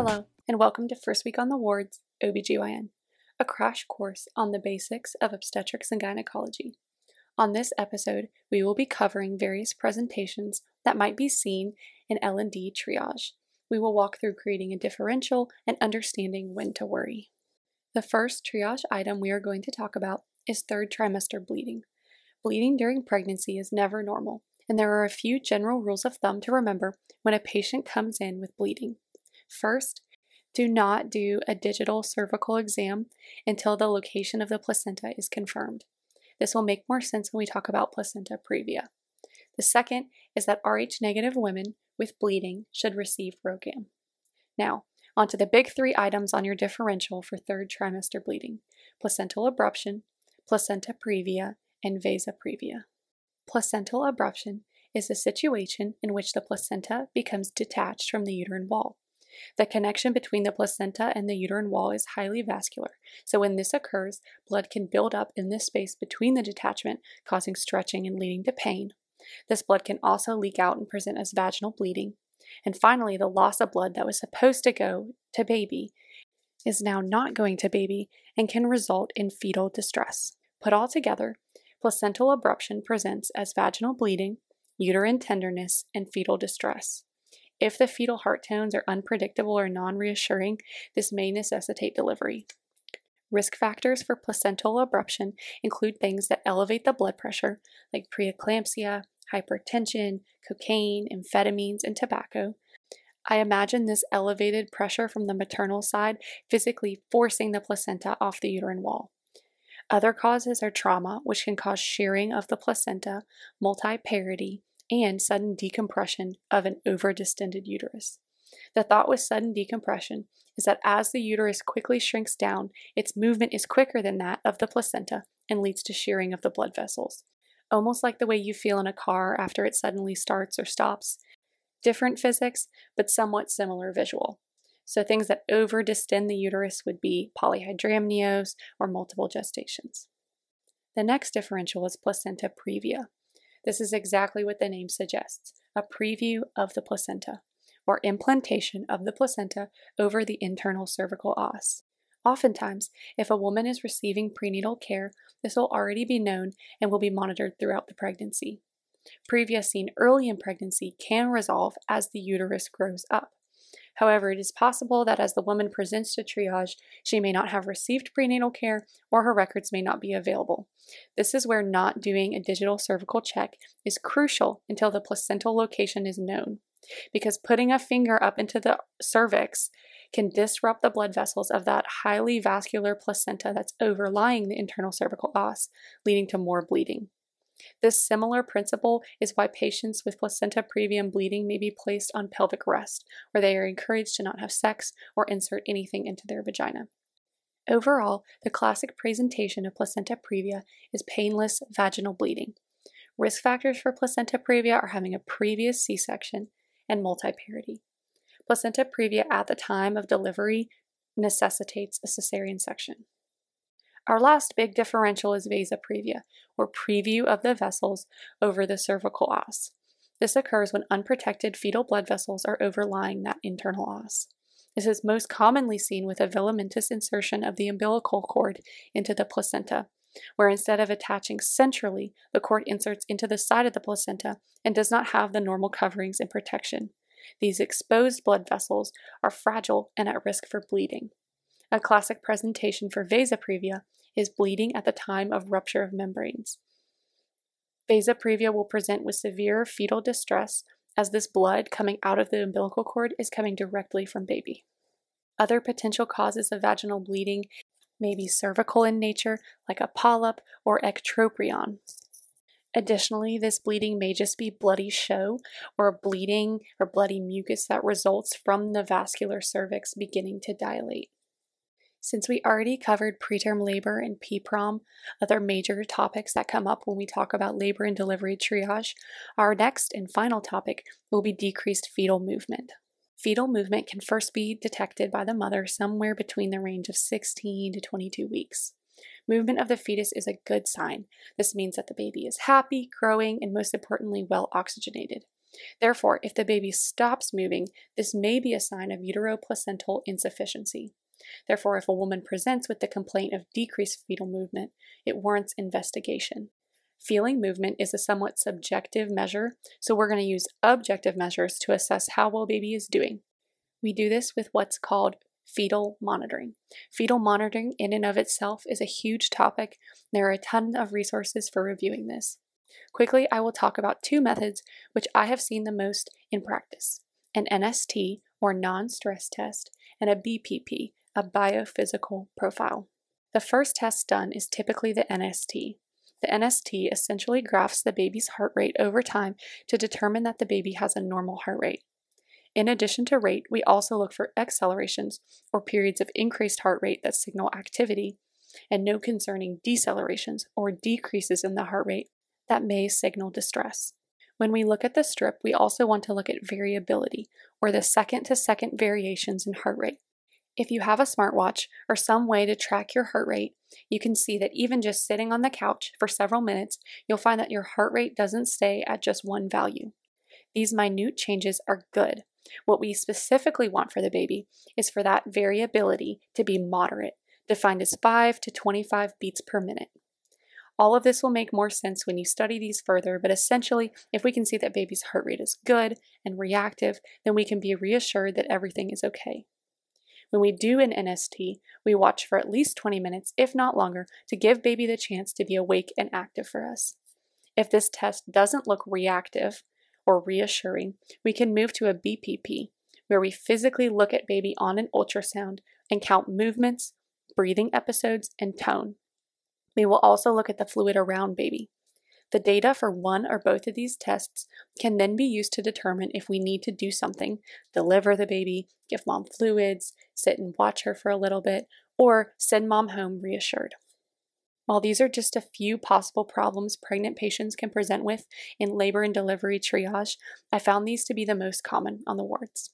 Hello, and welcome to First Week on the Wards, OBGYN, a crash course on the basics of obstetrics and gynecology. On this episode, we will be covering various presentations that might be seen in L&D triage. We will walk through creating a differential and understanding when to worry. The first triage item we are going to talk about is third trimester bleeding. Bleeding during pregnancy is never normal, and there are a few general rules of thumb to remember when a patient comes in with bleeding. First, do not do a digital cervical exam until the location of the placenta is confirmed. This will make more sense when we talk about placenta previa. The second is that Rh negative women with bleeding should receive RhoGAM. Now, onto the big three items on your differential for third trimester bleeding placental abruption, placenta previa, and vasa previa. Placental abruption is a situation in which the placenta becomes detached from the uterine wall. The connection between the placenta and the uterine wall is highly vascular, so when this occurs, blood can build up in this space between the detachment, causing stretching and leading to pain. This blood can also leak out and present as vaginal bleeding. And finally, the loss of blood that was supposed to go to baby is now not going to baby and can result in fetal distress. Put all together, placental abruption presents as vaginal bleeding, uterine tenderness, and fetal distress. If the fetal heart tones are unpredictable or non reassuring, this may necessitate delivery. Risk factors for placental abruption include things that elevate the blood pressure, like preeclampsia, hypertension, cocaine, amphetamines, and tobacco. I imagine this elevated pressure from the maternal side physically forcing the placenta off the uterine wall. Other causes are trauma, which can cause shearing of the placenta, multiparity, and sudden decompression of an overdistended uterus. The thought with sudden decompression is that as the uterus quickly shrinks down, its movement is quicker than that of the placenta and leads to shearing of the blood vessels. Almost like the way you feel in a car after it suddenly starts or stops. Different physics, but somewhat similar visual. So things that overdistend the uterus would be polyhydramnios or multiple gestations. The next differential is placenta previa. This is exactly what the name suggests a preview of the placenta, or implantation of the placenta over the internal cervical os. Oftentimes, if a woman is receiving prenatal care, this will already be known and will be monitored throughout the pregnancy. Previa seen early in pregnancy can resolve as the uterus grows up. However, it is possible that as the woman presents to triage, she may not have received prenatal care or her records may not be available. This is where not doing a digital cervical check is crucial until the placental location is known, because putting a finger up into the cervix can disrupt the blood vessels of that highly vascular placenta that's overlying the internal cervical os, leading to more bleeding. This similar principle is why patients with placenta previa bleeding may be placed on pelvic rest, where they are encouraged to not have sex or insert anything into their vagina. Overall, the classic presentation of placenta previa is painless vaginal bleeding. Risk factors for placenta previa are having a previous C section and multiparity. Placenta previa at the time of delivery necessitates a cesarean section. Our last big differential is vasa previa, or preview of the vessels over the cervical os. This occurs when unprotected fetal blood vessels are overlying that internal os. This is most commonly seen with a velamentous insertion of the umbilical cord into the placenta, where instead of attaching centrally, the cord inserts into the side of the placenta and does not have the normal coverings and protection. These exposed blood vessels are fragile and at risk for bleeding. A classic presentation for vasa previa is bleeding at the time of rupture of membranes. Vasa previa will present with severe fetal distress as this blood coming out of the umbilical cord is coming directly from baby. Other potential causes of vaginal bleeding may be cervical in nature, like a polyp or ectropion. Additionally, this bleeding may just be bloody show or bleeding or bloody mucus that results from the vascular cervix beginning to dilate. Since we already covered preterm labor and PPROM, other major topics that come up when we talk about labor and delivery triage, our next and final topic will be decreased fetal movement. Fetal movement can first be detected by the mother somewhere between the range of 16 to 22 weeks. Movement of the fetus is a good sign. This means that the baby is happy, growing, and most importantly, well oxygenated. Therefore, if the baby stops moving, this may be a sign of uteroplacental insufficiency. Therefore, if a woman presents with the complaint of decreased fetal movement, it warrants investigation. Feeling movement is a somewhat subjective measure, so we're going to use objective measures to assess how well baby is doing. We do this with what's called fetal monitoring. Fetal monitoring, in and of itself, is a huge topic. There are a ton of resources for reviewing this. Quickly, I will talk about two methods which I have seen the most in practice an NST, or non stress test, and a BPP, a biophysical profile. The first test done is typically the NST. The NST essentially graphs the baby's heart rate over time to determine that the baby has a normal heart rate. In addition to rate, we also look for accelerations or periods of increased heart rate that signal activity, and no concerning decelerations or decreases in the heart rate that may signal distress. When we look at the strip, we also want to look at variability, or the second to second variations in heart rate. If you have a smartwatch or some way to track your heart rate, you can see that even just sitting on the couch for several minutes, you'll find that your heart rate doesn't stay at just one value. These minute changes are good. What we specifically want for the baby is for that variability to be moderate, defined as 5 to 25 beats per minute. All of this will make more sense when you study these further, but essentially, if we can see that baby's heart rate is good and reactive, then we can be reassured that everything is okay. When we do an NST, we watch for at least 20 minutes, if not longer, to give baby the chance to be awake and active for us. If this test doesn't look reactive or reassuring, we can move to a BPP, where we physically look at baby on an ultrasound and count movements, breathing episodes, and tone. We will also look at the fluid around baby. The data for one or both of these tests can then be used to determine if we need to do something, deliver the baby, give mom fluids, sit and watch her for a little bit, or send mom home reassured. While these are just a few possible problems pregnant patients can present with in labor and delivery triage, I found these to be the most common on the wards.